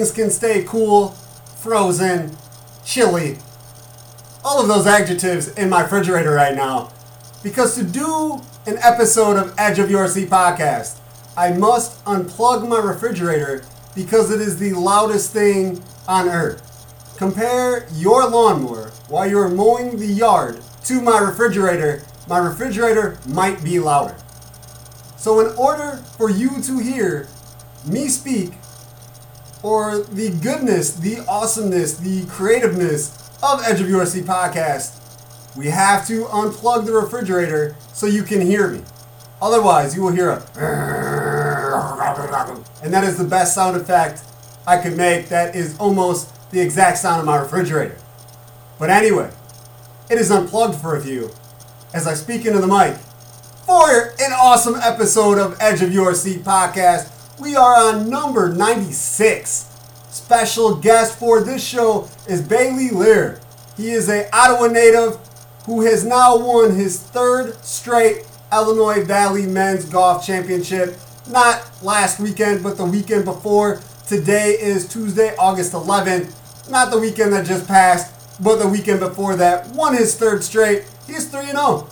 Things can stay cool, frozen, chilly, all of those adjectives in my refrigerator right now. Because to do an episode of Edge of Your Seat podcast, I must unplug my refrigerator because it is the loudest thing on earth. Compare your lawnmower while you're mowing the yard to my refrigerator, my refrigerator might be louder. So, in order for you to hear me speak, or the goodness, the awesomeness, the creativeness of Edge of Your Seat podcast, we have to unplug the refrigerator so you can hear me. Otherwise, you will hear a. And that is the best sound effect I could make. That is almost the exact sound of my refrigerator. But anyway, it is unplugged for a few as I speak into the mic for an awesome episode of Edge of Your Seat podcast. We are on number 96. Special guest for this show is Bailey Lear. He is a Ottawa native who has now won his third straight Illinois Valley Men's Golf Championship. Not last weekend, but the weekend before. Today is Tuesday, August 11th. Not the weekend that just passed, but the weekend before that. Won his third straight. He's 3 0.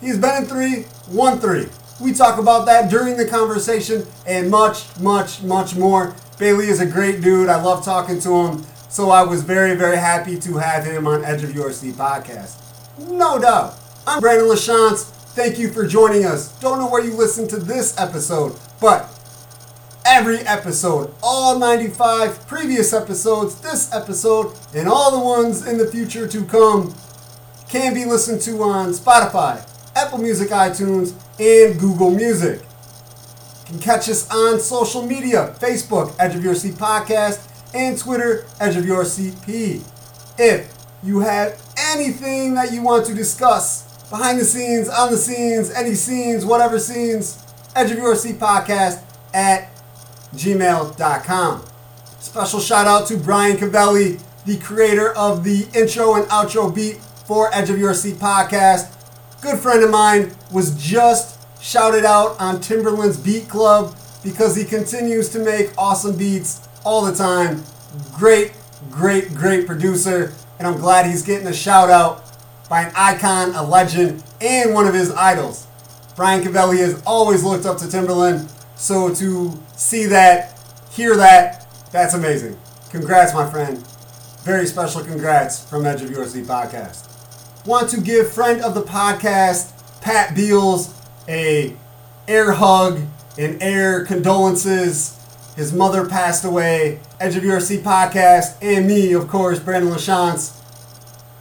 He's been in 3, won 3. We talk about that during the conversation and much, much, much more. Bailey is a great dude. I love talking to him. So I was very, very happy to have him on Edge of Your Seat podcast. No doubt. I'm Brandon LaChance. Thank you for joining us. Don't know where you listen to this episode, but every episode, all 95 previous episodes, this episode, and all the ones in the future to come can be listened to on Spotify, Apple Music, iTunes, and Google Music. You can catch us on social media Facebook, Edge of Your Seat Podcast, and Twitter, Edge of Your Seat P. If you have anything that you want to discuss behind the scenes, on the scenes, any scenes, whatever scenes, Edge of Your Seat Podcast at gmail.com. Special shout out to Brian Cavelli, the creator of the intro and outro beat for Edge of Your Seat podcast. Good friend of mine was just shouted out on Timbaland's Beat Club because he continues to make awesome beats all the time. Great, great, great producer, and I'm glad he's getting a shout out by an icon, a legend, and one of his idols. Brian Cavelli has always looked up to Timberland, so to see that, hear that, that's amazing. Congrats, my friend. Very special congrats from Edge of Your Seat podcast. Want to give friend of the podcast, Pat Beals, a air hug and air condolences. His mother passed away. Edge of Seat podcast, and me, of course, Brandon LaChance.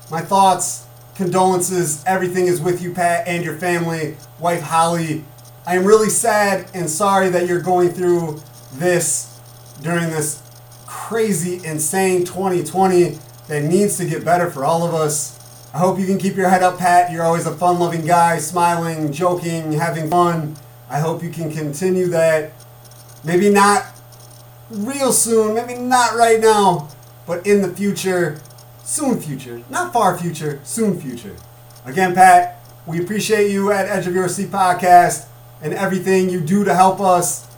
My thoughts, condolences, everything is with you, Pat, and your family, wife Holly. I am really sad and sorry that you're going through this during this crazy, insane 2020 that needs to get better for all of us. I hope you can keep your head up, Pat. You're always a fun loving guy, smiling, joking, having fun. I hope you can continue that. Maybe not real soon, maybe not right now, but in the future, soon future. Not far future, soon future. Again, Pat, we appreciate you at Edge of Your Seat podcast and everything you do to help us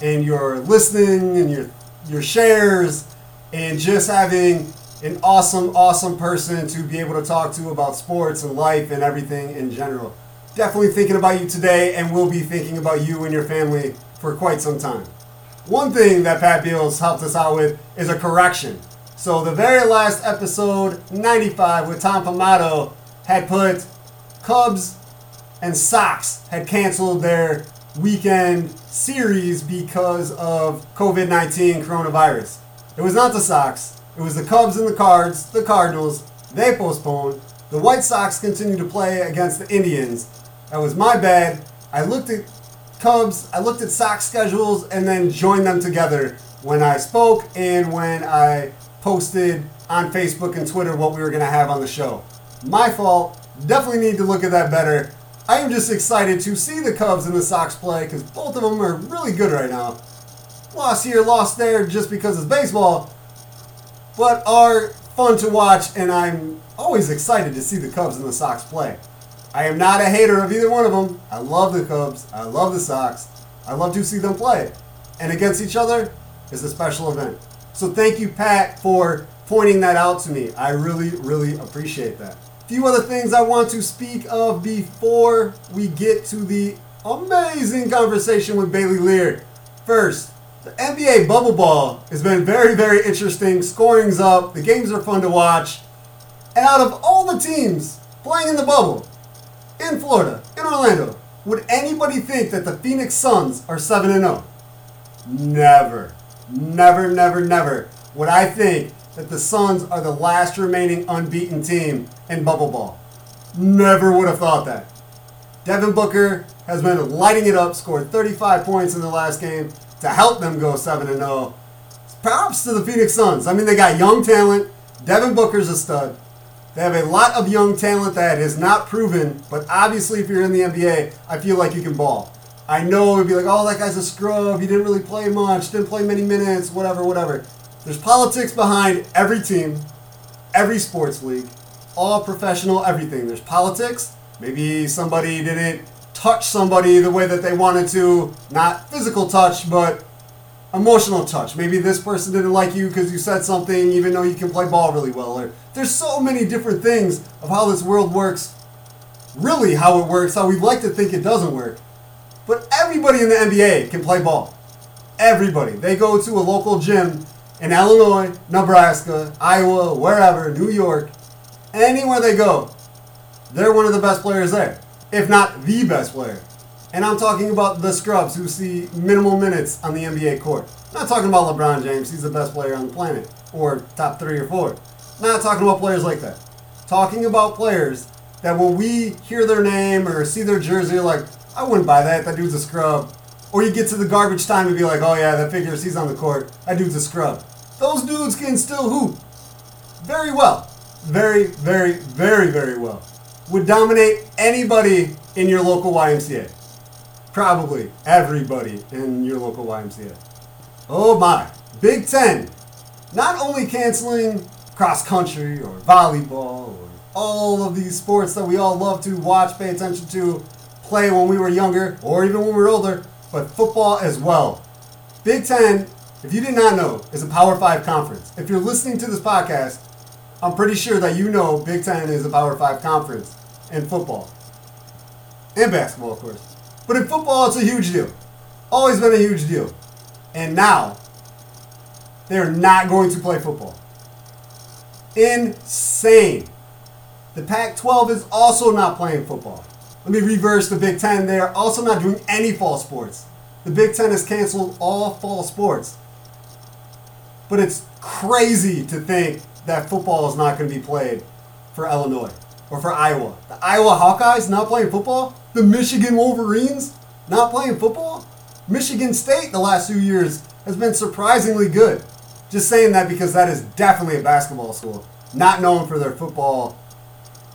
and your listening and your your shares and just having an awesome, awesome person to be able to talk to about sports and life and everything in general. Definitely thinking about you today and will be thinking about you and your family for quite some time. One thing that Pat Beals helped us out with is a correction. So the very last episode, 95, with Tom Pomato, had put Cubs and Sox had canceled their weekend series because of COVID 19 coronavirus. It was not the Sox, it was the Cubs and the Cards, the Cardinals. They postponed. The White Sox continued to play against the Indians. That was my bad. I looked at Cubs, I looked at Sox schedules, and then joined them together when I spoke and when I posted on Facebook and Twitter what we were going to have on the show. My fault. Definitely need to look at that better. I am just excited to see the Cubs and the Sox play because both of them are really good right now. Lost here, lost there just because it's baseball, but are fun to watch, and I'm always excited to see the Cubs and the Sox play. I am not a hater of either one of them. I love the Cubs. I love the Sox. I love to see them play. And against each other, is a special event. So thank you, Pat, for pointing that out to me. I really, really appreciate that. A few other things I want to speak of before we get to the amazing conversation with Bailey Lear. First, the NBA bubble ball has been very, very interesting. Scoring's up, the games are fun to watch. And out of all the teams playing in the bubble, in Florida, in Orlando, would anybody think that the Phoenix Suns are 7 0? Never. Never, never, never would I think that the Suns are the last remaining unbeaten team in bubble ball. Never would have thought that. Devin Booker has been lighting it up, scored 35 points in the last game to help them go 7 and 0. Props to the Phoenix Suns. I mean, they got young talent. Devin Booker's a stud. They have a lot of young talent that is not proven, but obviously, if you're in the NBA, I feel like you can ball. I know it would be like, oh, that guy's a scrub. He didn't really play much, didn't play many minutes, whatever, whatever. There's politics behind every team, every sports league, all professional, everything. There's politics. Maybe somebody didn't touch somebody the way that they wanted to, not physical touch, but emotional touch. Maybe this person didn't like you because you said something, even though you can play ball really well. Or there's so many different things of how this world works. Really, how it works, how we like to think it doesn't work. But everybody in the NBA can play ball. Everybody. They go to a local gym in Illinois, Nebraska, Iowa, wherever, New York, anywhere they go, they're one of the best players there, if not the best player. And I'm talking about the scrubs who see minimal minutes on the NBA court. not talking about LeBron James, he's the best player on the planet, or top three or four. not talking about players like that. Talking about players that when we hear their name or see their jersey, like, I wouldn't buy that, that dude's a scrub. Or you get to the garbage time and be like, oh yeah, that figures he's on the court. That dude's a scrub. Those dudes can still hoop. Very well. Very, very, very, very well. Would dominate anybody in your local YMCA. Probably everybody in your local YMCA. Oh my. Big Ten. Not only canceling cross country or volleyball or all of these sports that we all love to watch, pay attention to, play when we were younger or even when we were older, but football as well. Big Ten, if you did not know, is a Power Five conference. If you're listening to this podcast, I'm pretty sure that you know Big Ten is a Power Five conference in football and basketball, of course. But in football, it's a huge deal. Always been a huge deal. And now, they're not going to play football. Insane. The Pac 12 is also not playing football. Let me reverse the Big Ten. They are also not doing any fall sports. The Big Ten has canceled all fall sports. But it's crazy to think that football is not going to be played for Illinois or for Iowa. The Iowa Hawkeyes not playing football. The Michigan Wolverines not playing football. Michigan State the last few years has been surprisingly good. Just saying that because that is definitely a basketball school, not known for their football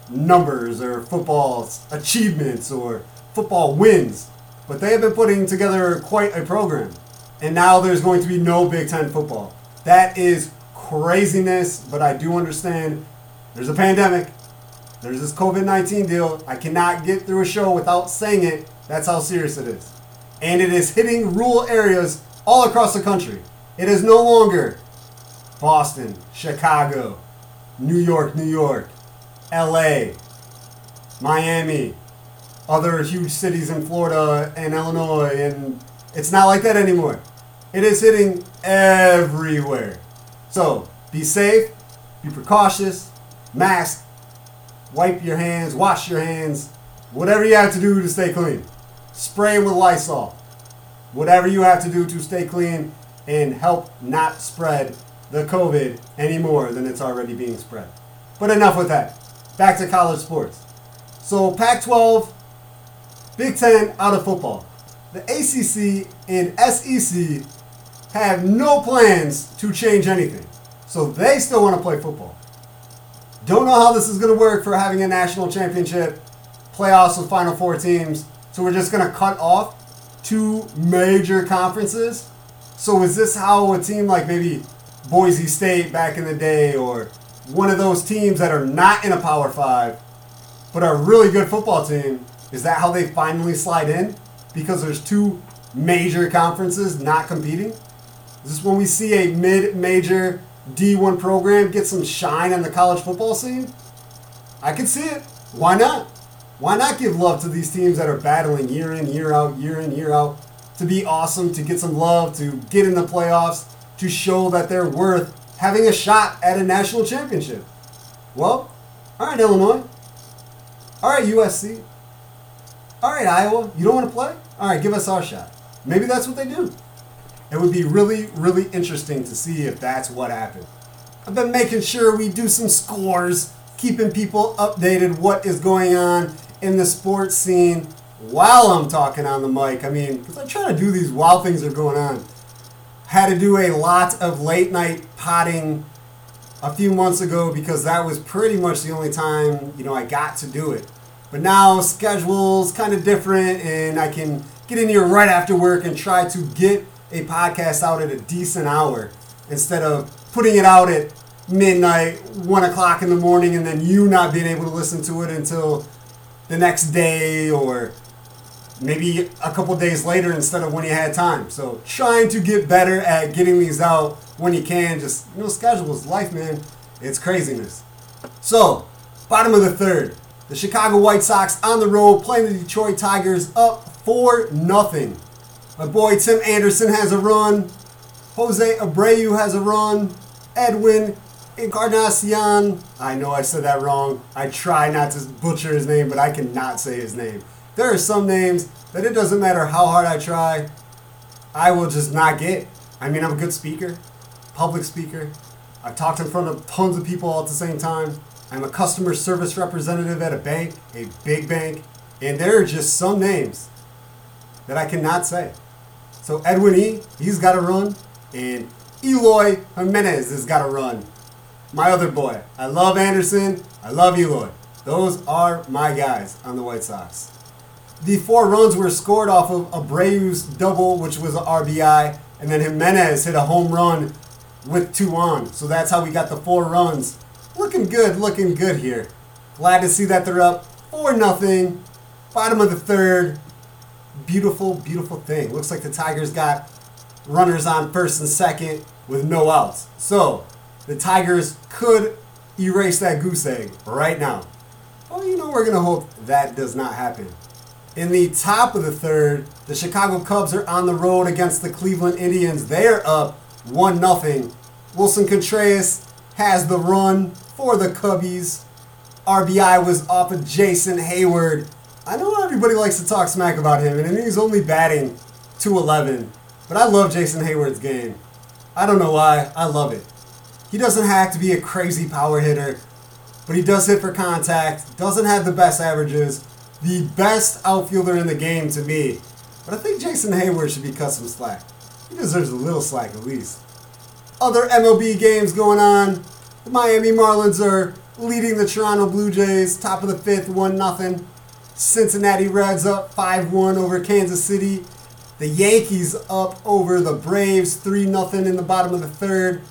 numbers or football achievements or football wins, but they have been putting together quite a program. And now there's going to be no Big Ten football. That is craziness, but I do understand there's a pandemic. There's this COVID 19 deal. I cannot get through a show without saying it. That's how serious it is. And it is hitting rural areas all across the country. It is no longer Boston, Chicago, New York, New York. LA, Miami, other huge cities in Florida and Illinois, and it's not like that anymore. It is hitting everywhere. So be safe, be precautious, mask, wipe your hands, wash your hands, whatever you have to do to stay clean. Spray with Lysol. Whatever you have to do to stay clean and help not spread the COVID any more than it's already being spread. But enough with that back to college sports. So Pac 12, Big Ten out of football. The ACC and SEC have no plans to change anything. So they still want to play football. Don't know how this is going to work for having a national championship, playoffs with Final Four teams. So we're just going to cut off two major conferences. So is this how a team like maybe Boise State back in the day or one of those teams that are not in a Power Five, but are a really good football team, is that how they finally slide in? Because there's two major conferences not competing? Is this when we see a mid-major D1 program get some shine on the college football scene? I can see it. Why not? Why not give love to these teams that are battling year in, year out, year in, year out? To be awesome, to get some love, to get in the playoffs, to show that they're worth having a shot at a national championship. Well, all right, Illinois. All right, USC. All right, Iowa. You don't want to play? All right, give us our shot. Maybe that's what they do. It would be really, really interesting to see if that's what happened. I've been making sure we do some scores, keeping people updated what is going on in the sports scene while I'm talking on the mic. I mean, because I try to do these while things are going on. Had to do a lot of late night potting a few months ago because that was pretty much the only time, you know, I got to do it. But now schedule's kind of different and I can get in here right after work and try to get a podcast out at a decent hour instead of putting it out at midnight, one o'clock in the morning, and then you not being able to listen to it until the next day or maybe a couple days later instead of when you had time. So trying to get better at getting these out when you can. Just you know, schedules, life, man. It's craziness. So bottom of the third, the Chicago White Sox on the road playing the Detroit Tigers up four nothing. My boy Tim Anderson has a run. Jose Abreu has a run. Edwin Encarnacion. I know I said that wrong. I try not to butcher his name, but I cannot say his name. There are some names that it doesn't matter how hard I try, I will just not get. I mean, I'm a good speaker, public speaker. I've talked in front of tons of people all at the same time. I'm a customer service representative at a bank, a big bank, and there are just some names that I cannot say. So Edwin E, he's got to run, and Eloy Jimenez has got to run. My other boy. I love Anderson. I love Eloy. Those are my guys on the White Sox. The four runs were scored off of Abreu's double, which was an RBI, and then Jimenez hit a home run with two on. So that's how we got the four runs. Looking good, looking good here. Glad to see that they're up 4 nothing. Bottom of the third. Beautiful, beautiful thing. Looks like the Tigers got runners on first and second with no outs. So the Tigers could erase that goose egg right now. Well, you know, we're going to hope that does not happen. In the top of the third, the Chicago Cubs are on the road against the Cleveland Indians. They are up 1 0. Willson Contreras has the run for the Cubbies. RBI was off of Jason Heyward. I know everybody likes to talk smack about him, and he's only batting 211. But I love Jason Heyward's game. I don't know why. I love it. He doesn't have to be a crazy power hitter, but he does hit for contact, doesn't have the best averages, the best outfielder in the game to me. But I think Jason Hayward should be cut some slack. He deserves a little slack at least. Other MLB games going on. The Miami Marlins are leading the Toronto Blue Jays, top of the fifth, 1 0. Cincinnati Reds up 5 1 over Kansas City. The Yankees up over the Braves 3 0 in the bottom of the third.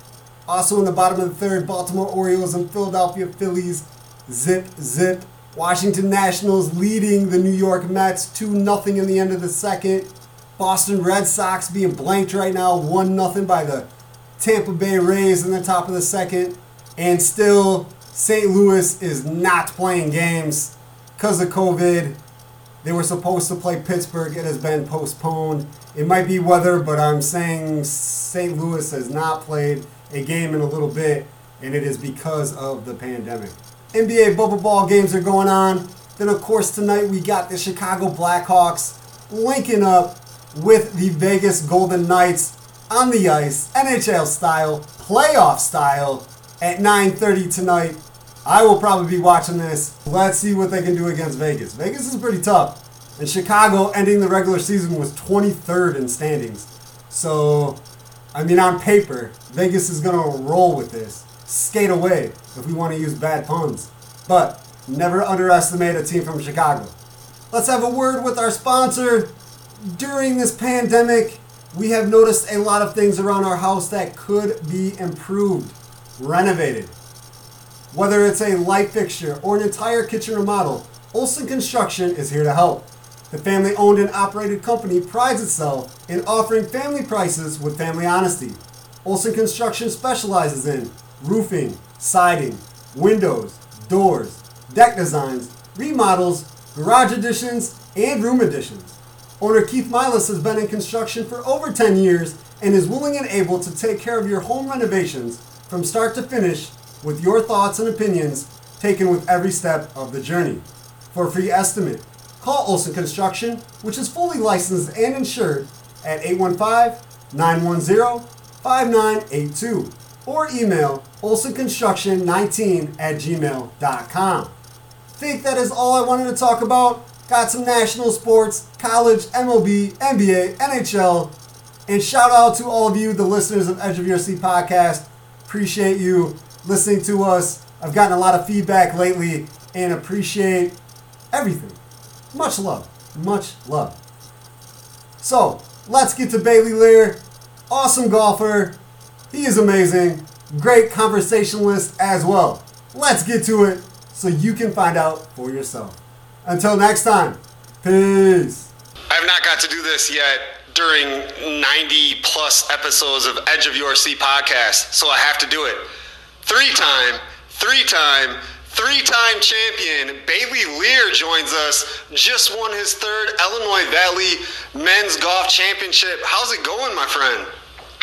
Also in the bottom of the third, Baltimore Orioles and Philadelphia Phillies zip zip Washington Nationals leading the New York Mets 2 0 in the end of the second. Boston Red Sox being blanked right now 1 0 by the Tampa Bay Rays in the top of the second. And still, St. Louis is not playing games because of COVID. They were supposed to play Pittsburgh. It has been postponed. It might be weather, but I'm saying St. Louis has not played a game in a little bit, and it is because of the pandemic. NBA bubble ball games are going on. Then, of course, tonight we got the Chicago Blackhawks linking up with the Vegas Golden Knights on the ice, NHL style, playoff style, at 9:30 tonight. I will probably be watching this. Let's see what they can do against Vegas. Vegas is pretty tough. And Chicago ending the regular season was 23rd in standings. So, I mean, on paper, Vegas is going to roll with this skate away if we want to use bad puns. But never underestimate a team from Chicago. Let's have a word with our sponsor. During this pandemic, we have noticed a lot of things around our house that could be improved, renovated. Whether it's a light fixture or an entire kitchen remodel, Olson Construction is here to help. The family owned and operated company prides itself in offering family prices with family honesty. Olson Construction specializes in roofing, siding, windows, doors, deck designs, remodels, garage additions, and room additions. Owner Keith Milas has been in construction for over 10 years and is willing and able to take care of your home renovations from start to finish with your thoughts and opinions taken with every step of the journey. For a free estimate, call Olson Construction, which is fully licensed and insured at 815-910-5982 or email olsonconstruction19 at gmail.com. Think that is all I wanted to talk about? Got some national sports, college, MLB, NBA, NHL, and shout out to all of you, the listeners of Edge of Your Seat podcast. Appreciate you listening to us. I've gotten a lot of feedback lately and appreciate everything. Much love. Much love. So, let's get to Bailey Lear. Awesome golfer. He is amazing. Great conversationalist as well. Let's get to it so you can find out for yourself. Until next time, peace. I have not got to do this yet during 90 plus episodes of Edge of Your Seat podcast, so I have to do it. Three time, three time, three time champion Bailey Lear joins us. Just won his third Illinois Valley Men's Golf Championship. How's it going, my friend?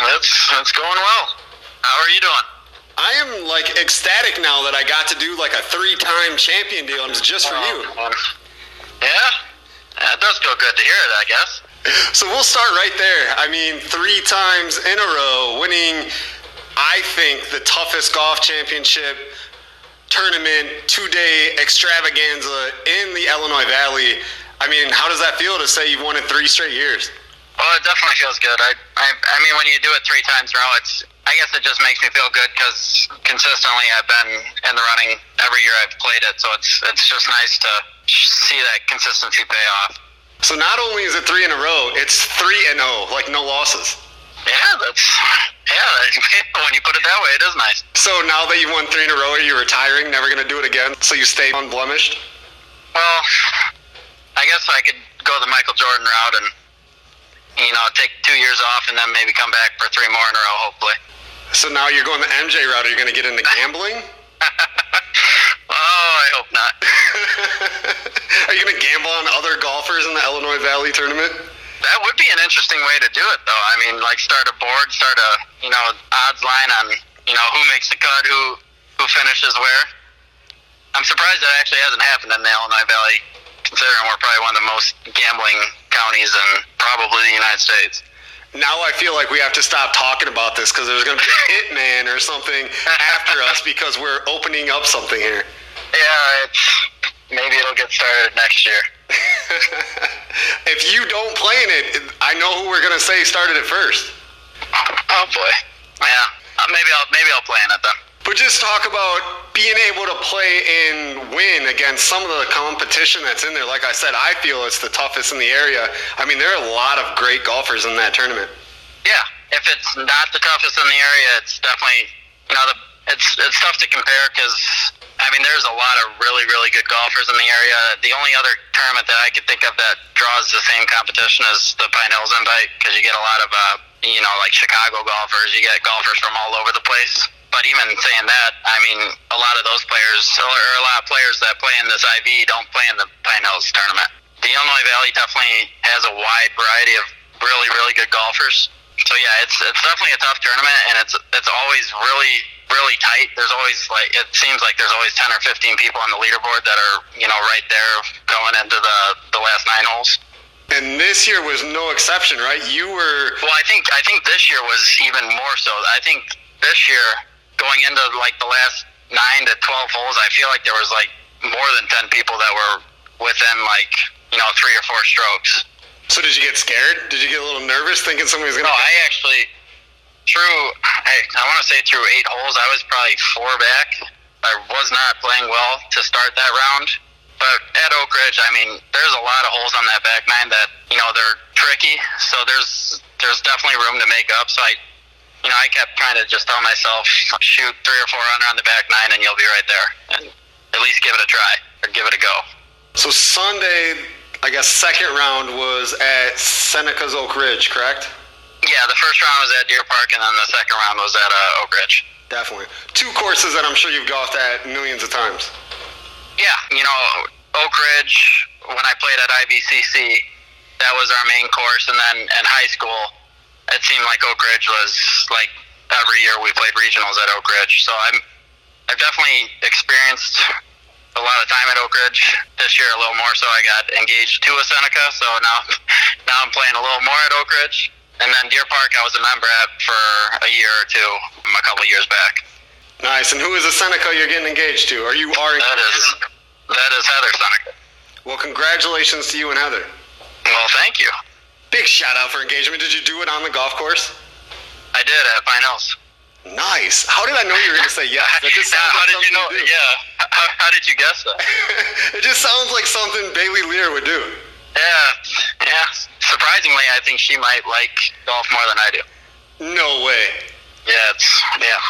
It's, it's going well. How are you doing? I am like ecstatic now that I got to do like a three time champion deal. It's just for you. Um, yeah, that does feel good to hear it, I guess. So we'll start right there. I mean, three times in a row, winning, I think, the toughest golf championship tournament two day extravaganza in the Illinois Valley. I mean, how does that feel to say you've won it three straight years? Well, it definitely feels good. I, I, I mean, when you do it three times in a row, it's, I guess it just makes me feel good because consistently I've been in the running every year I've played it. So it's, it's just nice to see that consistency pay off. So not only is it three in a row, it's three and oh, like no losses. Yeah, that's yeah. When you put it that way, it is nice. So now that you've won three in a row, are you retiring? Never going to do it again? So you stay unblemished? Well, I guess I could go the Michael Jordan route and you know take two years off and then maybe come back for three more in a row, hopefully. So now you're going the MJ route. Are you going to get into gambling? oh, I hope not. are you going to gamble on other golfers in the Illinois Valley tournament? That would be an interesting way to do it, though. I mean, like start a board, start a you know odds line on you know who makes the cut, who who finishes where. I'm surprised that actually hasn't happened in the Illinois Valley, considering we're probably one of the most gambling counties in probably the United States. Now I feel like we have to stop talking about this because there's going to be a hitman or something after us because we're opening up something here. Yeah, it's maybe it'll get started next year. if you don't play in it, I know who we're gonna say started it first. Oh boy, yeah. Uh, maybe I'll maybe I'll play in it then. But just talk about being able to play and win against some of the competition that's in there. Like I said, I feel it's the toughest in the area. I mean, there are a lot of great golfers in that tournament. Yeah, if it's not the toughest in the area, it's definitely you know the, it's it's tough to compare because I mean, there's a lot of really, really good golfers in the area. The only other tournament that I could think of that draws the same competition is the Pine Hills Invite because you get a lot of, uh, you know, like Chicago golfers. You get golfers from all over the place. But even saying that, I mean, a lot of those players, or a lot of players that play in this IV, don't play in the Pine Hills tournament. The Illinois Valley definitely has a wide variety of really, really good golfers. So yeah, it's it's definitely a tough tournament, and it's it's always really really tight. There's always like it seems like there's always ten or fifteen people on the leaderboard that are you know right there going into the the last nine holes. And this year was no exception, right? You were well. I think I think this year was even more so. I think this year going into like the last nine to twelve holes, I feel like there was like more than ten people that were within like you know three or four strokes. So did you get scared? Did you get a little nervous thinking somebody was going to? No, I actually through I, I want to say through eight holes, I was probably four back. I was not playing well to start that round. But at Oak Ridge, I mean, there's a lot of holes on that back nine that you know they're tricky. So there's there's definitely room to make up. So I, you know, I kept trying to just tell myself, shoot three or four under on the back nine, and you'll be right there. And at least give it a try or give it a go. So Sunday, I guess, second round was at Seneca's Oak Ridge, correct? Yeah, the first round was at Deer Park, and then the second round was at uh, Oak Ridge. Definitely. Two courses that I'm sure you've golfed at millions of times. Yeah, you know, Oak Ridge, when I played at IVCC, that was our main course, and then in high school, it seemed like Oak Ridge was like every year we played regionals at Oak Ridge. So I'm, I've definitely experienced a lot of time at Oak Ridge. This year a little more, so I got engaged to a Seneca. So now, now I'm playing a little more at Oak Ridge. And then Deer Park, I was a member at for a year or two, a couple of years back. Nice. And who is the Seneca you're getting engaged to? Are you are? That is that is Heather Seneca. Well, congratulations to you and Heather. Well, thank you. Big shout out for engagement. Did you do it on the golf course? I did at Pine Hills. Nice. How did I know you were going to say yes? That just Yeah, sounds how like did you know? do. Yeah. How, how did you guess that? it just sounds like something Bailey Lear would do. Yeah, yeah. Surprisingly, I think she might like golf more than I do. No way. Yeah, it's yeah,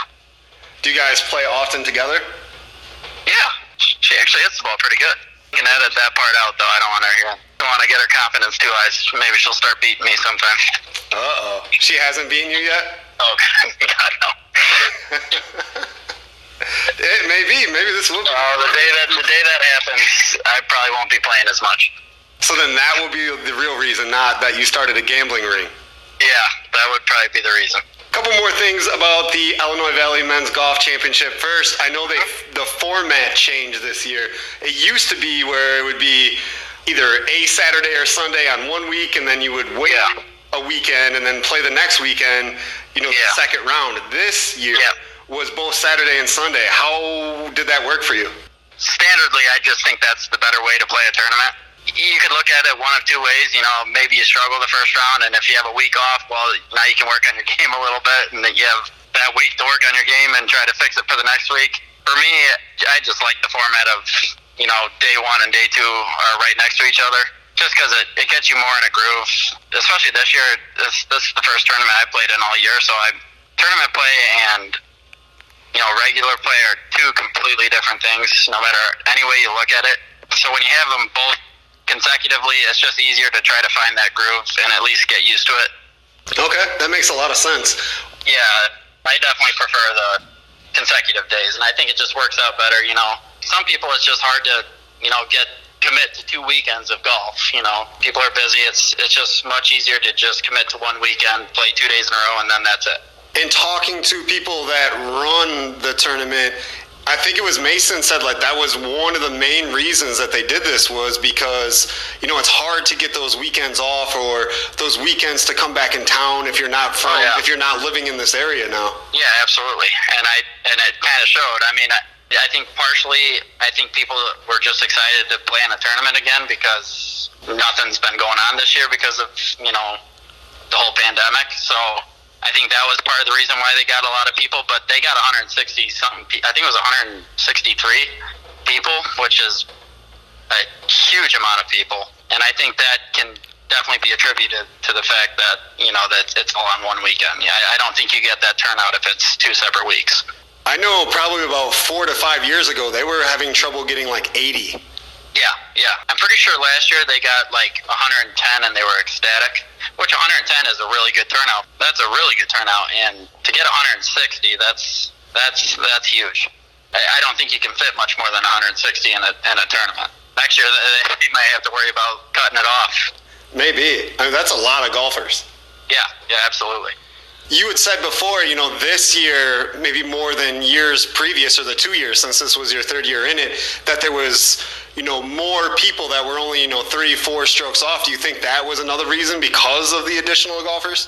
Do you guys play often together? yeah. She actually hits the ball pretty good. You can edit that part out though. I don't want her here. I don't want to get her confidence too high. Maybe she'll start beating me sometime. Uh oh. She hasn't beaten you yet? Oh God, no. It may be. Maybe this will be. Uh, the day that the day that happens, I probably won't be playing as much. So then that will be the real reason, not that you started a gambling ring. Yeah, that would probably be the reason. A couple more things about the Illinois Valley Men's Golf Championship. First, I know they the format changed this year. It used to be where it would be either a Saturday or Sunday on one week, and then you would wait Yeah. a weekend and then play the next weekend. You know, Yeah. the second round. This year Yeah. was both Saturday and Sunday. How did that work for you? standardly, I just think that's the better way to play a tournament. You could look at it one of two ways. You know, maybe you struggle the first round, and if you have a week off, well, now you can work on your game a little bit, and you have that week to work on your game and try to fix it for the next week. For me, I just like the format of, you know, day one and day two are right next to each other. Just because it, it gets you more in a groove, especially this year. This this is the first tournament I played in all year, so I tournament play and you know, regular play are two completely different things, no matter any way you look at it. So when you have them both consecutively, it's just easier to try to find that groove and at least get used to it. Okay, that makes a lot of sense. Yeah, I definitely prefer the consecutive days, and I think it just works out better. You know, some people it's just hard to, you know, get commit to two weekends of golf. You know, people are busy. It's it's just much easier to just commit to one weekend, play two days in a row, and then that's it. in talking to people that run the tournament, I think it was Mason said like that was one of the main reasons that they did this was because you know it's hard to get those weekends off or those weekends to come back in town if you're not from Oh, yeah. if you're not living in this area now. Yeah, absolutely, and I and it kind of showed. I mean, I, I think partially, I think people were just excited to play in a tournament again because nothing's been going on this year because of you know the whole pandemic. So I think that was part of the reason why they got a lot of people. But they got 160 something. I think it was 163 people, which is a huge amount of people, and I think that can definitely be attributed to the fact that you know that it's all on one weekend. Yeah, I, don't think you get that turnout if it's two separate weeks. I know probably about 4 to 5 years ago they were having trouble getting like 80. Yeah, yeah. I'm pretty sure last year they got like 110 and they were ecstatic, which 110 is a really good turnout. That's a really good turnout, and to get 160, that's that's that's huge. I, I don't think you can fit much more than 160 in a in a tournament. Next year they, they might have to worry about cutting it off. Maybe. I mean that's a lot of golfers. Yeah, yeah, absolutely. You had said before, you know, this year, maybe more than years previous or the two years since this was your third year in it, that there was, you know, more people that were only, you know, three, four strokes off. Do you think that was another reason because of the additional golfers?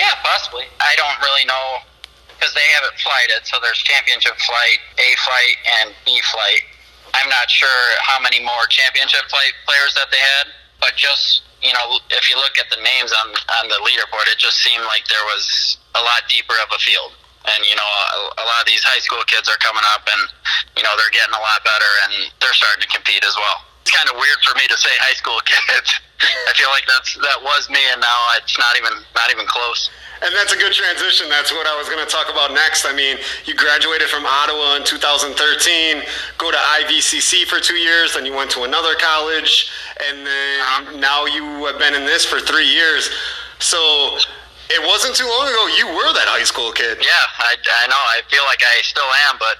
Yeah, possibly. I don't really know because they have it flighted. So there's championship flight, A flight, and B flight. I'm not sure how many more championship flight players that they had, but just you know, if you look at the names on on the leaderboard, it just seemed like there was a lot deeper of a field. And you know, a, a lot of these high school kids are coming up, and you know they're getting a lot better, and they're starting to compete as well. It's kind of weird for me to say high school kids. I feel like that's that was me, and now it's not even not even close. And that's a good transition. That's what I was going to talk about next. I mean, you graduated from Ottawa in 2013, go to IVCC for two years, then you went to another college, and then uh-huh. now you have been in this for three years. So it wasn't too long ago you were that high school kid. Yeah, I, I know. I feel like I still am, but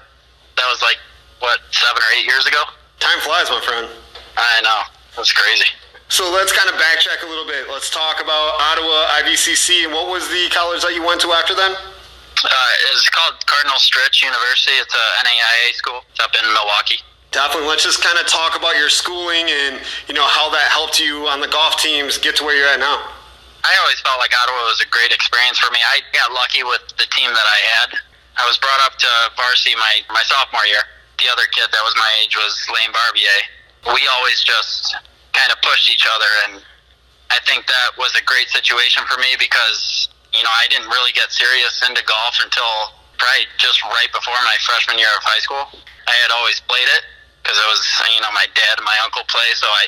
that was like, what, seven or eight years ago? Time flies, my friend. I know. That's crazy. So let's kind of backtrack a little bit. Let's talk about Ottawa IVCC and what was the college that you went to after then? Uh, it's called Cardinal Stritch University. It's a NAIA school. It's up in Milwaukee. Definitely. Let's just kind of talk about your schooling and you know how that helped you on the golf teams get to where you're at now. I always felt like Ottawa was a great experience for me. I got lucky with the team that I had. I was brought up to varsity my, my sophomore year. The other kid that was my age was Lane Barbier. We always just kind of pushed each other. And I think that was a great situation for me because, you know, I didn't really get serious into golf until probably just right before my freshman year of high school. I had always played it because it was, you know, my dad and my uncle play. So I,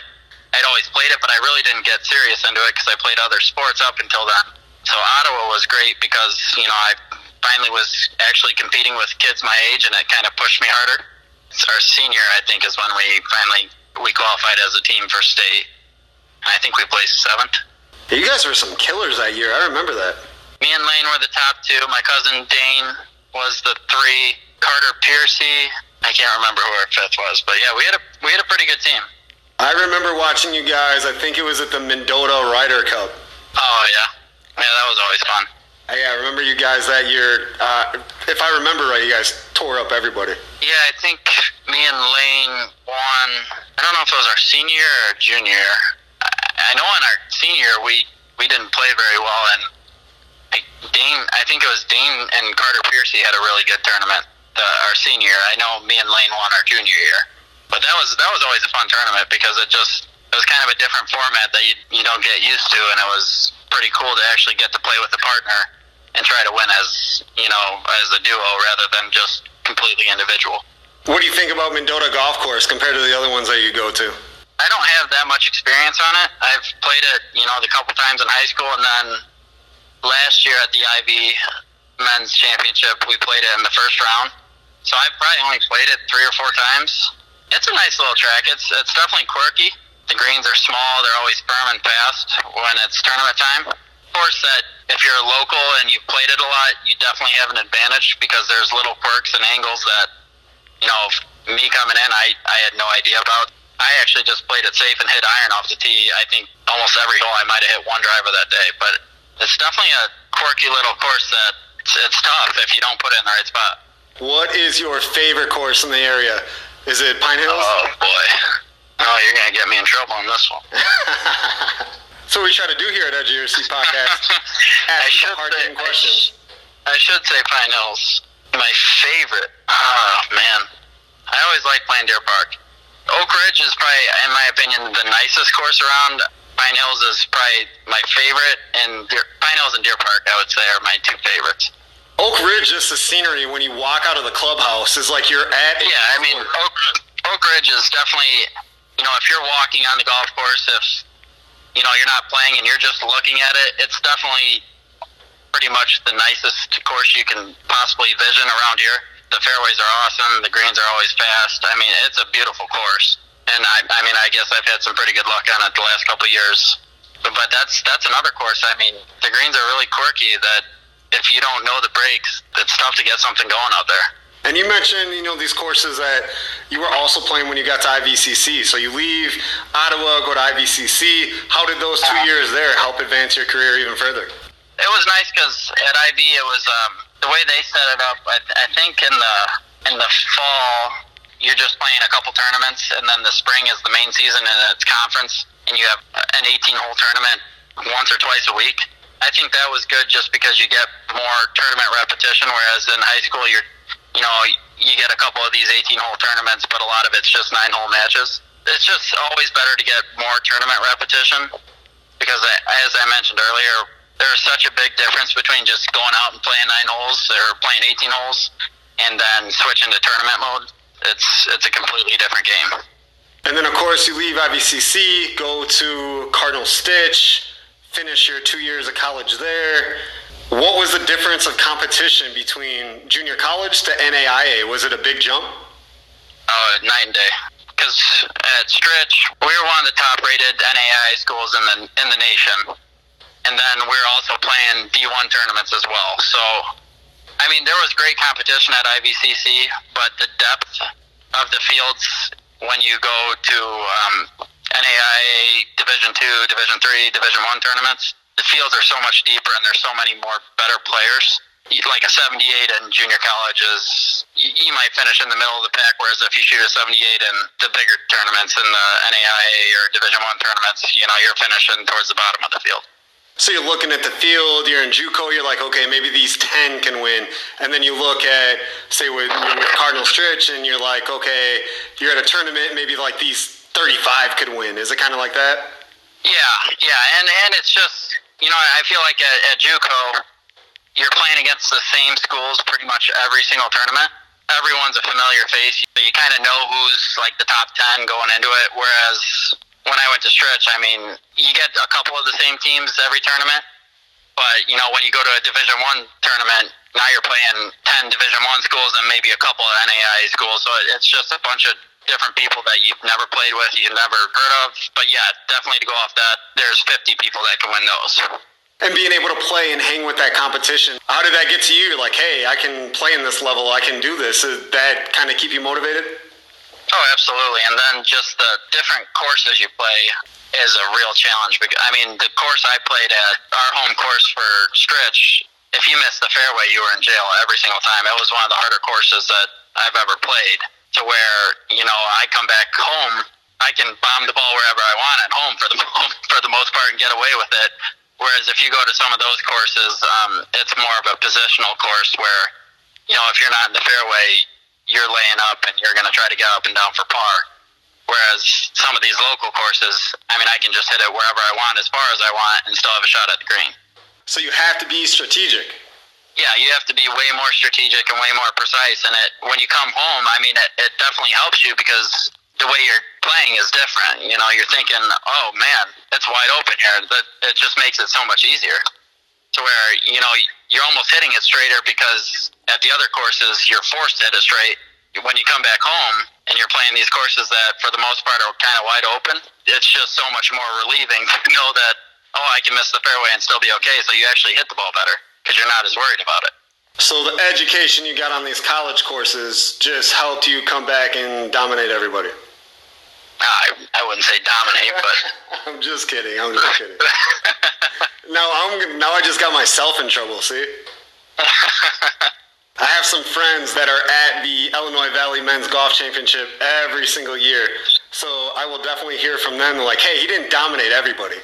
I'd always played it, but I really didn't get serious into it because I played other sports up until then. So Ottawa was great because, you know, I finally was actually competing with kids my age and it kind of pushed me harder. Our senior, I think, is when we finally we qualified as a team for state. I think we placed seventh. You guys were some killers that year. I remember that. Me and Lane were the top two. My cousin Dane was the three. Carter Piercy. I can't remember who our fifth was, but yeah, we had a we had a pretty good team. I remember watching you guys. I think it was at the Mendota Ryder Cup. Oh yeah, yeah, that was always fun. Yeah, I remember you guys that year. Uh, if I remember right, you guys tore up everybody. Yeah, I think me and Lane won. I don't know if it was our senior or junior. I, I know on our senior we we didn't play very well, and I, Dane. I think it was Dane and Carter Piercy had a really good tournament. The, our senior. I know me and Lane won our junior year, but that was that was always a fun tournament because it just it was kind of a different format that you you don't get used to, and it was pretty cool to actually get to play with a partner and try to win as you know as a duo rather than just completely individual. What do you think about Mendota Golf Course compared to the other ones that you go to? I don't have that much experience on it. I've played it, you know, the couple times in high school, and then last year at the IV Men's Championship, we played it in the first round. So I've probably only played it three or four times. It's a nice little track. It's it's definitely quirky. The greens are small. They're always firm and fast when it's tournament time. Of course, that if you're a local and you've played it a lot, you definitely have an advantage because there's little quirks and angles that you know, me coming in, I, I had no idea about. I actually just played it safe and hit iron off the tee. I think almost every hole I might have hit one driver that day, but it's definitely a quirky little course that it's, it's tough if you don't put it in the right spot. What is your favorite course in the area? Is it Pine Hills? Oh boy, oh you're gonna get me in trouble on this one. so we try to do here at Edge podcast. Ask I should say, questions. I should say Pine Hills. My favorite. Oh man, I always like playing Deer Park. Oak Ridge is probably, in my opinion, the nicest course around. Pine Hills is probably my favorite, and Deer, Pine Hills and Deer Park, I would say, are my two favorites. Oak Ridge, just the scenery when you walk out of the clubhouse is like you're at. Yeah, I mean, Oak, Oak Ridge is definitely, you know, if you're walking on the golf course, if you know you're not playing and you're just looking at it, it's definitely pretty much the nicest course you can possibly vision around here. The fairways are awesome. The greens are always fast. I mean, it's a beautiful course. And I, I mean, I guess I've had some pretty good luck on it the last couple of years. But, but that's that's another course. I mean, the greens are really quirky. That if you don't know the breaks, it's tough to get something going out there. And you mentioned, you know, these courses that you were also playing when you got to IVCC. So you leave Ottawa, go to IVCC. How did those two uh-huh. years there help advance your career even further? it was nice because at IB it was um, the way they set it up. I, I think in the in the fall you're just playing a couple tournaments, and then the spring is the main season and it's conference, and you have an 18 hole tournament once or twice a week. I think that was good just because you get more tournament repetition, whereas in high school you're you know you get a couple of these 18 hole tournaments, but a lot of it's just nine hole matches. It's just always better to get more tournament repetition because, uh, as I mentioned earlier, there's such a big difference between just going out and playing nine holes or playing 18 holes and then switching to tournament mode. It's it's a completely different game. And then of course you leave IVCC, go to Cardinal Stritch, finish your two years of college there. What was the difference of competition between junior college to NAIA? Was it a big jump? Oh, night and day. Because at Stritch, we were one of the top-rated NAIA schools in the in the nation, and then we are also playing D1 tournaments as well. So, I mean, there was great competition at IVCC, but the depth of the fields when you go to um, NAIA Division Two, Division Three, Division One tournaments, the fields are so much deeper, and there's so many more better players like a 78 in junior college is you might finish in the middle of the pack, whereas if you shoot a 78 in the bigger tournaments in the NAIA or Division One tournaments, you know you're finishing towards the bottom of the field. So you're looking at the field, you're in JUCO, you're like, okay, maybe these 10 can win. And then you look at, say, with, with Cardinal Stritch, and you're like, okay, you're at a tournament, maybe like these 35 could win. Is it kind of like that? Yeah, yeah. And, and it's just, you know, I feel like at, at JUCO, you're playing against the same schools pretty much every single tournament. Everyone's a familiar face. You kind of know who's like the top 10 going into it. Whereas when I went to Stritch, I mean, you get a couple of the same teams every tournament. But, you know, when you go to a Division One tournament, now you're playing 10 Division One schools and maybe a couple of NAIA schools. So it's just a bunch of different people that you've never played with, you've never heard of. But yeah, definitely to go off that, there's 50 people that can win those and being able to play and hang with that competition. How did that get to you? Like, hey, I can play in this level. I can do this. Did that kind of keep you motivated? Oh, absolutely. And then just the different courses you play is a real challenge. Because I mean, the course I played at, our home course for Stritch, if you missed the fairway, you were in jail every single time. It was one of the harder courses that I've ever played. To where you know, I come back home, I can bomb the ball wherever I want at home for the for the most part and get away with it. Whereas if you go to some of those courses, um, it's more of a positional course where, you know, if you're not in the fairway, you're laying up and you're going to try to get up and down for par. Whereas some of these local courses, I mean, I can just hit it wherever I want, as far as I want, and still have a shot at the green. So you have to be strategic. Yeah, you have to be way more strategic and way more precise. And it when you come home, I mean, it, it definitely helps you because the way you're playing is different. You know, you're thinking, oh man, it's wide open here. That it just makes it so much easier. To where you know you're almost hitting it straighter because at the other courses you're forced to hit it straight. When you come back home and you're playing these courses that for the most part are kind of wide open, it's just so much more relieving to know that oh I can miss the fairway and still be okay. So you actually hit the ball better because you're not as worried about it. So the education you got on these college courses just helped you come back and dominate everybody. I, I wouldn't say dominate, but I'm just kidding. I'm just kidding. now I'm now I just got myself in trouble. See, I have some friends that are at the Illinois Valley Men's Golf Championship every single year, so I will definitely hear from them. like, hey, he didn't dominate everybody.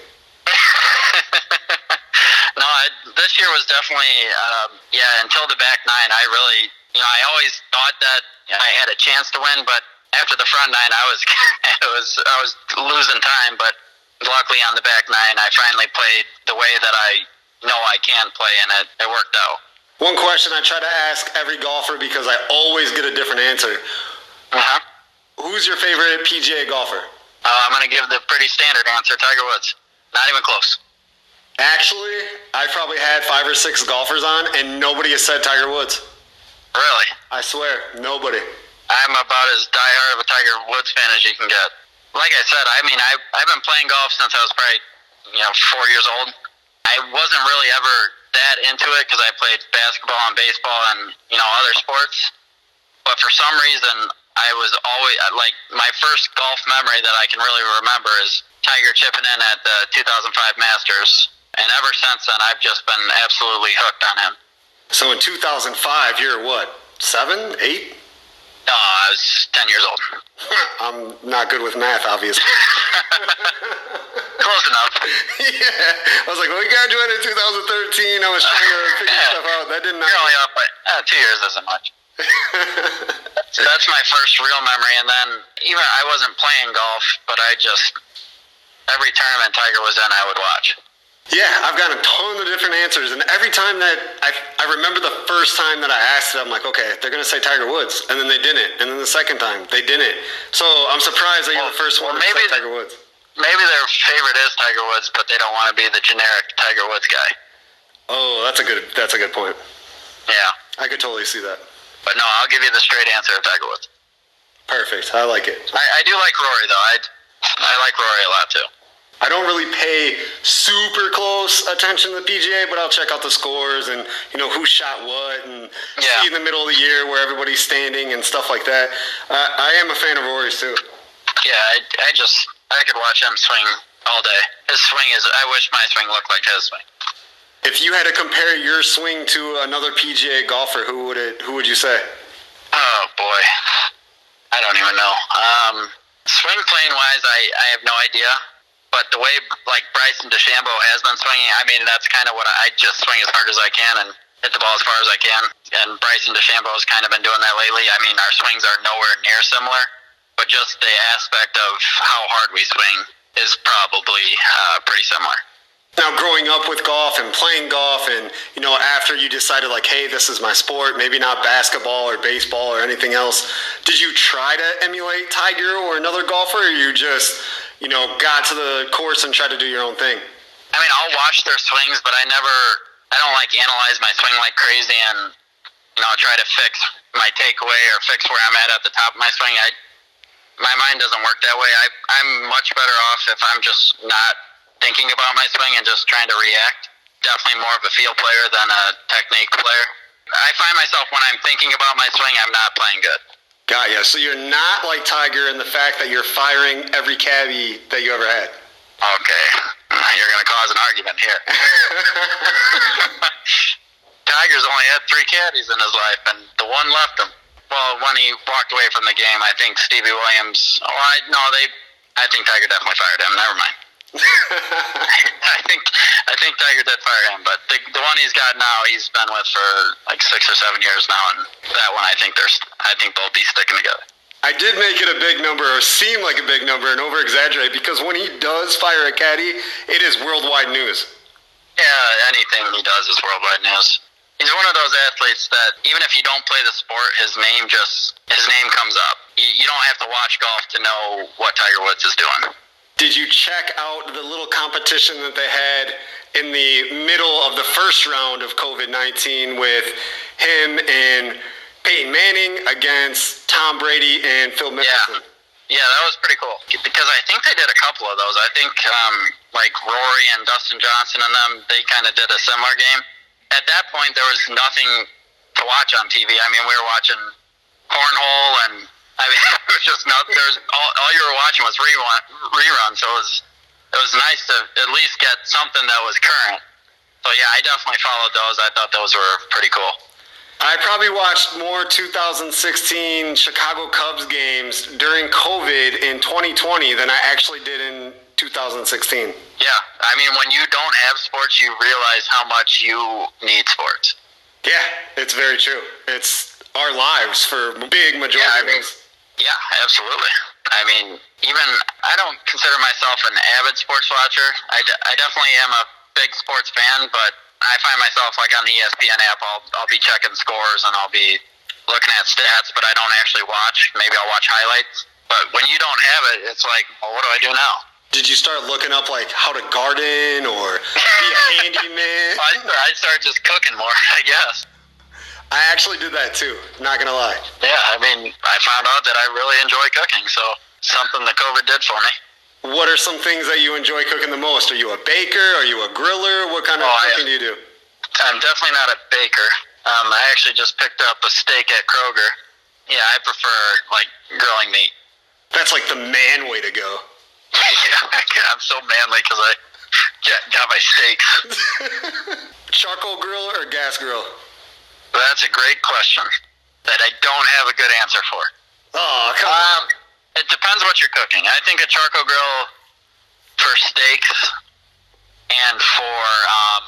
I, this year was definitely um, yeah. Until the back nine, I really you know I always thought that I had a chance to win, but after the front nine, I was it was I was losing time, but luckily on the back nine, I finally played the way that I know I can play, and it, it worked out. One question I try to ask every golfer because I always get a different answer. Uh-huh. Who's your favorite PGA golfer? Uh, I'm going to give the pretty standard answer, Tiger Woods. Not even close. Actually, I probably had five or six golfers on, and nobody has said Tiger Woods. Really? I swear, nobody. I'm about as diehard of a Tiger Woods fan as you can get. Like I said, I mean, I've, I've been playing golf since I was probably, you know, four years old. I wasn't really ever that into it because I played basketball and baseball and, you know, other sports. But for some reason, I was always, like, my first golf memory that I can really remember is Tiger chipping in at the 2005 Masters. And ever since then, I've just been absolutely hooked on him. So in 2005, you're what, seven, eight? No, I was 10 years old. I'm not good with math, obviously. Close enough. yeah. I was like, well, we graduated in 2013. I was trying to figure yeah. stuff out. That didn't You're only up by uh, two years isn't much. that's, that's my first real memory. And then even I wasn't playing golf, but I just, every tournament Tiger was in, I would watch. Yeah, I've got a ton of different answers, and every time that I, I remember the first time that I asked it, I'm like, okay, they're gonna say Tiger Woods, and then they didn't, and then the second time they didn't. So I'm surprised that you're the first one well, to say Tiger Woods. Maybe their favorite is Tiger Woods, but they don't want to be the generic Tiger Woods guy. Oh, that's a good that's a good point. Yeah. I could totally see that. But no, I'll give you the straight answer of Tiger Woods. Perfect. I like it. I, I do like Rory though. I I like Rory a lot too. I don't really pay super close attention to the PGA, but I'll check out the scores and you know who shot what and Yeah. see in the middle of the year where everybody's standing and stuff like that. Uh, I am a fan of Rory's too. Yeah, I, I just I could watch him swing all day. His swing is. I wish my swing looked like his swing. If you had to compare your swing to another PGA golfer, who would it? Who would you say? Oh boy, I don't even know. Um, swing plane wise, I I have no idea. But the way like Bryson DeChambeau has been swinging, I mean that's kind of what I, I just swing as hard as I can and hit the ball as far as I can. And Bryson DeChambeau has kind of been doing that lately. I mean our swings are nowhere near similar, but just the aspect of how hard we swing is probably uh, pretty similar. Now, growing up with golf and playing golf, and you know, after you decided like, hey, this is my sport, maybe not basketball or baseball or anything else, did you try to emulate Tiger or another golfer, or you just, you know, got to the course and tried to do your own thing? I mean, I'll watch their swings, but I never, I don't like analyze my swing like crazy and, you know, try to fix my takeaway or fix where I'm at at the top of my swing. I, my mind doesn't work that way. I, I'm much better off if I'm just not thinking about my swing and just trying to react. Definitely more of a feel player than a technique player. I find myself when I'm thinking about my swing, I'm not playing good. Got ya. So you're not like Tiger in the fact that you're firing every cabbie that you ever had. Okay, you're going to cause an argument here. Tiger's only had three caddies in his life, and the one left him. Well, when he walked away from the game, I think Stevie Williams. Oh, I no, they. I think Tiger definitely fired him. Never mind. I think I think Tiger did fire him, but the the one he's got now, he's been with for like six or seven years now, and that one I think there's. I think they'll be sticking together. I did make it a big number, or seem like a big number, and over exaggerate because when he does fire a caddy, it is worldwide news. Yeah, anything he does is worldwide news. He's one of those athletes that even if you don't play the sport, his name just his name comes up. You, you don't have to watch golf to know what Tiger Woods is doing. Did you check out the little competition that they had in the middle of the first round of COVID 19 with him and Peyton Manning against Tom Brady and Phil Mickelson? Yeah, Yeah, that was pretty cool because I think they did a couple of those. I think um, like Rory and Dustin Johnson and them, they kind of did a similar game. At that point, there was nothing to watch on TV. I mean, we were watching cornhole, and I mean, it was just not. There's all, all you were watching was rerun, rerun. So it was it was nice to at least get something that was current. So yeah, I definitely followed those. I thought those were pretty cool. I probably watched more 2016 Chicago Cubs games during COVID in 2020 than I actually did in 2016. Yeah, I mean, when you don't have sports, you realize how much you need sports. Yeah, it's very true. It's our lives for big majority Yeah, I of mean- us. Yeah, absolutely. I mean, even I don't consider myself an avid sports watcher. I, de- I definitely am a big sports fan, but I find myself like on the ESPN app, I'll I'll be checking scores and I'll be looking at stats, but I don't actually watch. Maybe I'll watch highlights. But when you don't have it, it's like, well, what do I do now? Did you start looking up like how to garden or be a handyman? I I started just cooking more, I guess. I actually did that too. Not gonna lie. Yeah, I mean, I found out that I really enjoy cooking, so something that COVID did for me. What are some things that you enjoy cooking the most? Are you a baker? Are you a griller? What kind of Oh, I- cooking do you do? I'm definitely not a baker. Um, I actually just picked up a steak at Kroger. Yeah, I prefer like grilling meat. That's like the man way to go. yeah, I'm so manly because I got my steaks. Charcoal grill or gas grill? That's a great question that I don't have a good answer for. Oh, come Um, on. it depends what you're cooking. I think a charcoal grill for steaks and for um,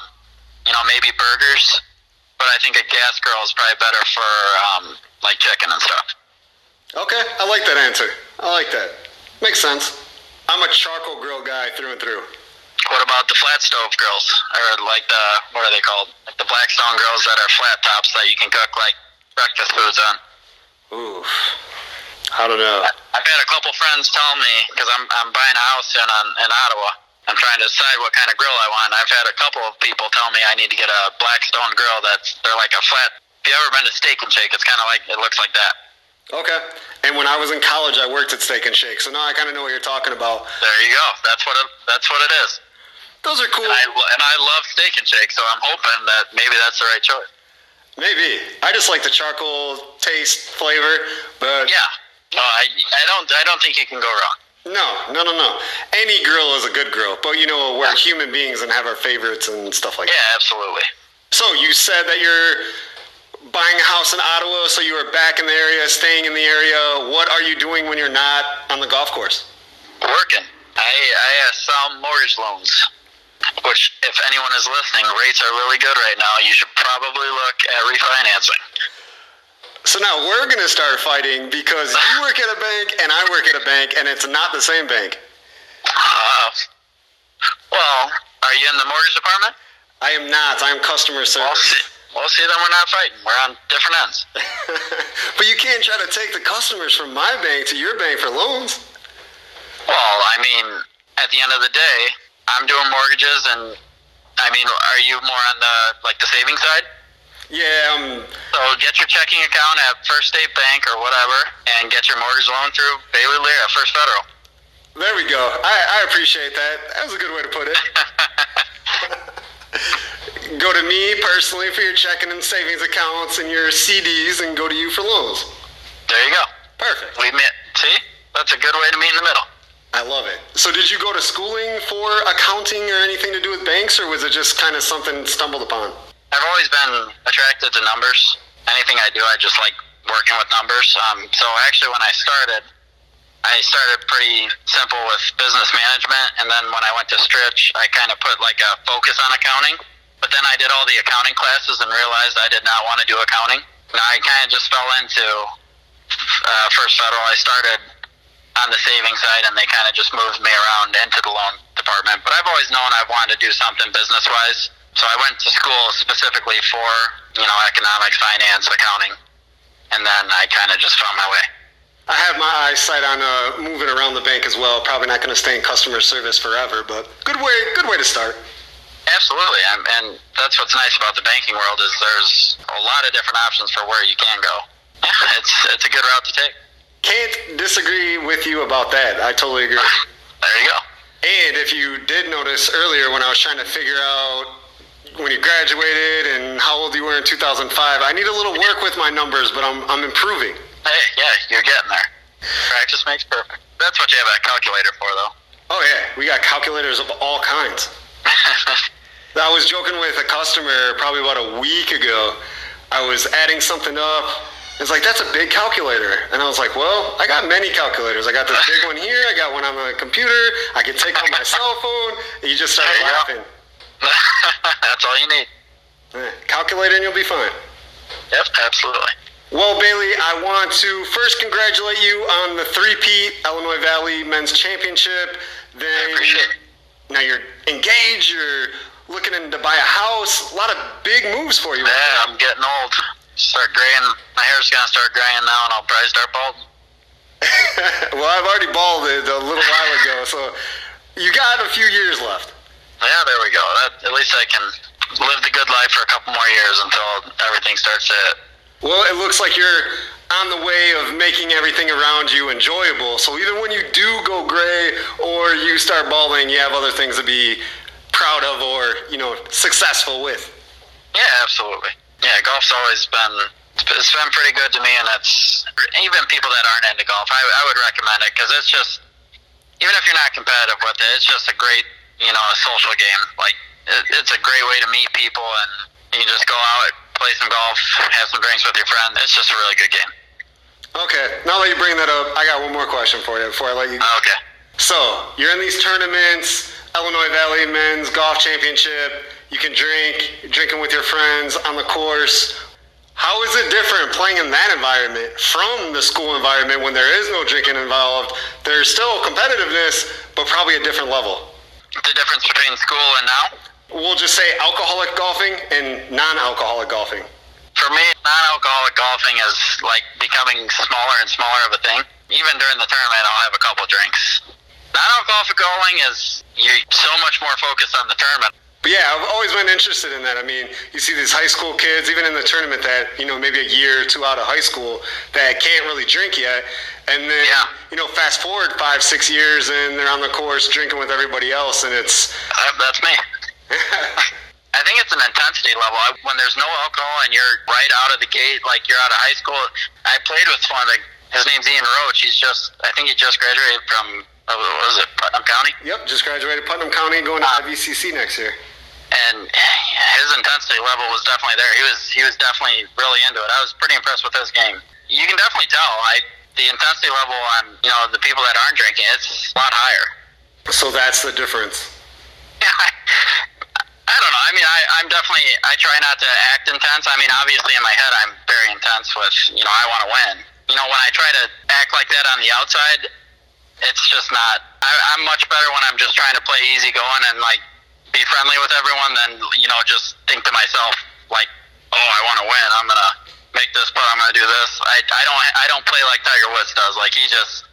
you know maybe burgers, but I think a gas grill is probably better for um, like chicken and stuff. Okay, I like that answer. I like that. Makes sense. I'm a charcoal grill guy through and through. What about the flat stove grills, or like the what are they called? Like the Blackstone grills that are flat tops that you can cook like breakfast foods on. Ooh, I don't know. I've had a couple friends tell me because I'm I'm buying a house in on, in Ottawa, I'm trying to decide what kind of grill I want. I've had a couple of people tell me I need to get a Blackstone grill that's they're like a flat. If you ever been to Steak and Shake, it's kind of like it looks like that. Okay. And when I was in college, I worked at Steak and Shake, so now I kind of know what you're talking about. There you go. That's what it, that's what it is. Those are cool. And I, and I love Steak and Shake, so I'm hoping that maybe that's the right choice. Maybe. I just like the charcoal taste flavor, but Yeah. No, I, I don't I don't think you can go wrong. no, no, no, no. Any grill is a good grill, but you know we're human beings and have our favorites and stuff like that. Yeah, absolutely. So you said that you're buying a house in Ottawa, so you are back in the area, staying in the area. What are you doing when you're not on the golf course? Working. I I uh, sell mortgage loans, which if anyone is listening, rates are really good right now. You should probably look at refinancing. So now we're gonna start fighting because you work at a bank and I work at a bank, and it's not the same bank. Uh, well, are you in the mortgage department? I am not. I'm customer Well, service. see, well, see, then we're not fighting. We're on different ends. but you can't try to take the customers from my bank to your bank for loans. Well, I mean, at the end of the day, I'm doing mortgages, and I mean, are you more on the like the savings side? Yeah, um, So get your checking account at First State Bank or whatever, and get your mortgage loan through Bailey Lear at First Federal. there we go. I, I appreciate that. That was a good way to put it. go to me personally for your checking and savings accounts and your CDs, and go to you for loans. There you go. Perfect. We met. See, that's a good way to meet in the middle. I love it. So, did you go to schooling for accounting or anything to do with banks, or was it just kind of something stumbled upon? I've always been attracted to numbers. Anything I do, I just like working with numbers. Um, so actually, when I started, I started pretty simple with business management, and then when I went to Stritch, I kind of put like a focus on accounting. But then I did all the accounting classes and realized I did not want to do accounting. Now I kind of just fell into uh, First Federal. I started on the savings side, and they kind of just moved me around into the loan department. But I've always known I've wanted to do something business wise. So I went to school specifically for, you know, economics, finance, accounting. And then I kind of just found my way. I have my eyesight on uh, moving around the bank as well. Probably not going to stay in customer service forever, but good way, good way to start. Absolutely. And, and that's what's nice about the banking world is there's a lot of different options for where you can go. Yeah, it's, it's a good route to take. Can't disagree with you about that. I totally agree. There you go. And if you did notice earlier when I was trying to figure out when you graduated and how old you were in 2005, I need a little work with my numbers, but I'm, I'm improving. Hey, yeah, you're getting there. Practice makes perfect. That's what you have a calculator for, though. Oh yeah, we got calculators of all kinds. I was joking with a customer probably about a week ago. I was adding something up. It's like that's a big calculator, and I was like, "Well, I got many calculators. I got this big one here. I got one on the computer. I can take on my cell phone." And you just started There you go. laughing. that's all you need. Calculator, and you'll be fine. Yep, absolutely. Well, Bailey, I want to first congratulate you on the three-peat Illinois Valley Men's Championship. Then I appreciate it. Now you're engaged. You're looking to buy a house. A lot of big moves for you. Yeah, I'm getting old. Start graying. My hair's gonna start graying now, and I'll probably start balding. well, I've already balded a little while ago, so you got a few years left. Yeah, there we go. That, at least I can live the good life for a couple more years until everything starts to. Well, it looks like you're on the way of making everything around you enjoyable. So even when you do go gray or you start balding, you have other things to be proud of or, you know, successful with. Yeah, absolutely. Yeah, golf's always been it's been pretty good to me, and it's even people that aren't into golf, I, I would recommend it because it's just even if you're not competitive with it, it's just a great you know a social game. Like it, it's a great way to meet people, and you just go out, play some golf, have some drinks with your friend. It's just a really good game. Okay, now that you bring that up, I got one more question for you before I let you go. Okay. So, you're in these tournaments, Illinois Valley Men's Golf Championship. You can drink, drinking with your friends on the course. How is it different playing in that environment from the school environment when there is no drinking involved? There's still competitiveness, but probably a different level. The difference between school and now? We'll just say alcoholic golfing and non alcoholic golfing. For me, non-alcoholic golfing is like becoming smaller and smaller of a thing. Even during the tournament, I'll have a couple drinks. non-alcoholic golfing is you're so much more focused on the tournament. But yeah, I've always been interested in that. I mean, you see these high school kids, even in the tournament, that you know maybe a year or two out of high school that can't really drink yet, and then Yeah. you know fast forward five, six years, and they're on the course drinking with everybody else, and it's Uh, That's me. I think it's an intensity level. I, when there's no alcohol and you're right out of the gate, like you're out of high school. I played with one. Like, his name's Ian Roach. He's just, I think he just graduated from, uh, what was it, Putnam County? yep, just graduated Putnam County, going to Ah. IVCC next year. and his intensity level was definitely there. He was he was definitely really into it. I was pretty impressed with his game. You can definitely tell. I the intensity level on you know the people that aren't drinking it's a lot higher. So that's the difference. I don't know. I mean, I, I'm definitely. I try not to act intense. I mean, obviously, in my head, I'm very intense with. You know, I want to win. You know, when I try to act like that on the outside, it's just not. I, I'm much better when I'm just trying to play easy going and like be friendly with everyone than you know just think to myself like, oh, I want to win. I'm gonna make this putt. I'm gonna do this. I, I don't. I don't play like Tiger Woods does. Like he just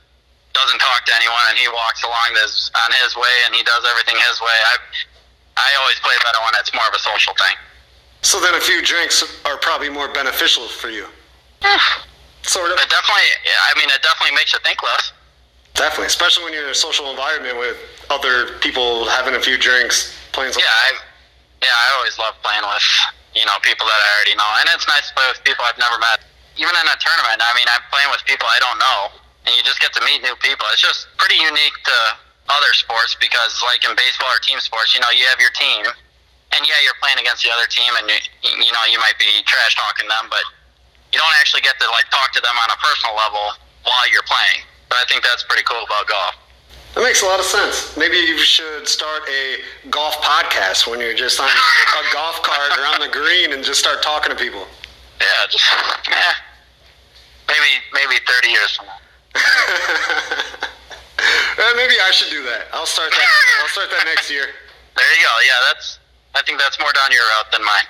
doesn't talk to anyone and he walks along this on his way and he does everything his way. I I always play better when it's more of a social thing. So then a few drinks are probably more beneficial for you. Eh. Sort of. It definitely, I mean, it definitely makes you think less. Definitely, especially when you're in a social environment with other people having a few drinks, playing some. Yeah, I, yeah, I always love playing with you know people that I already know, and it's nice to play with people I've never met. Even in a tournament, I mean, I'm playing with people I don't know, and you just get to meet new people. It's just pretty unique to other sports because, like in baseball or team sports, you know, you have your team, and yeah, you're playing against the other team, and you, you know, you might be trash talking them, but you don't actually get to like talk to them on a personal level while you're playing. But I think that's pretty cool about golf. That makes a lot of sense. Maybe you should start a golf podcast when you're just on a golf cart or on the green and just start talking to people. Yeah, just yeah. Maybe maybe thirty years from now. Uh, maybe I should do that. I'll start that. I'll start that next year. There you go. Yeah, that's. I think that's more down your route than mine.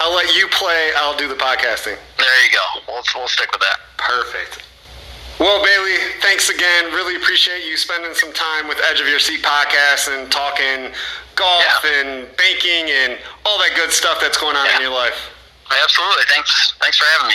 I'll let you play. I'll do the podcasting. There you go. We'll we'll stick with that. Perfect. Well, Bailey, thanks again. Really appreciate you spending some time with Edge of Your Seat podcast and talking golf Yeah. and banking and all that good stuff that's going on in your life. Absolutely. Thanks. Thanks for having me.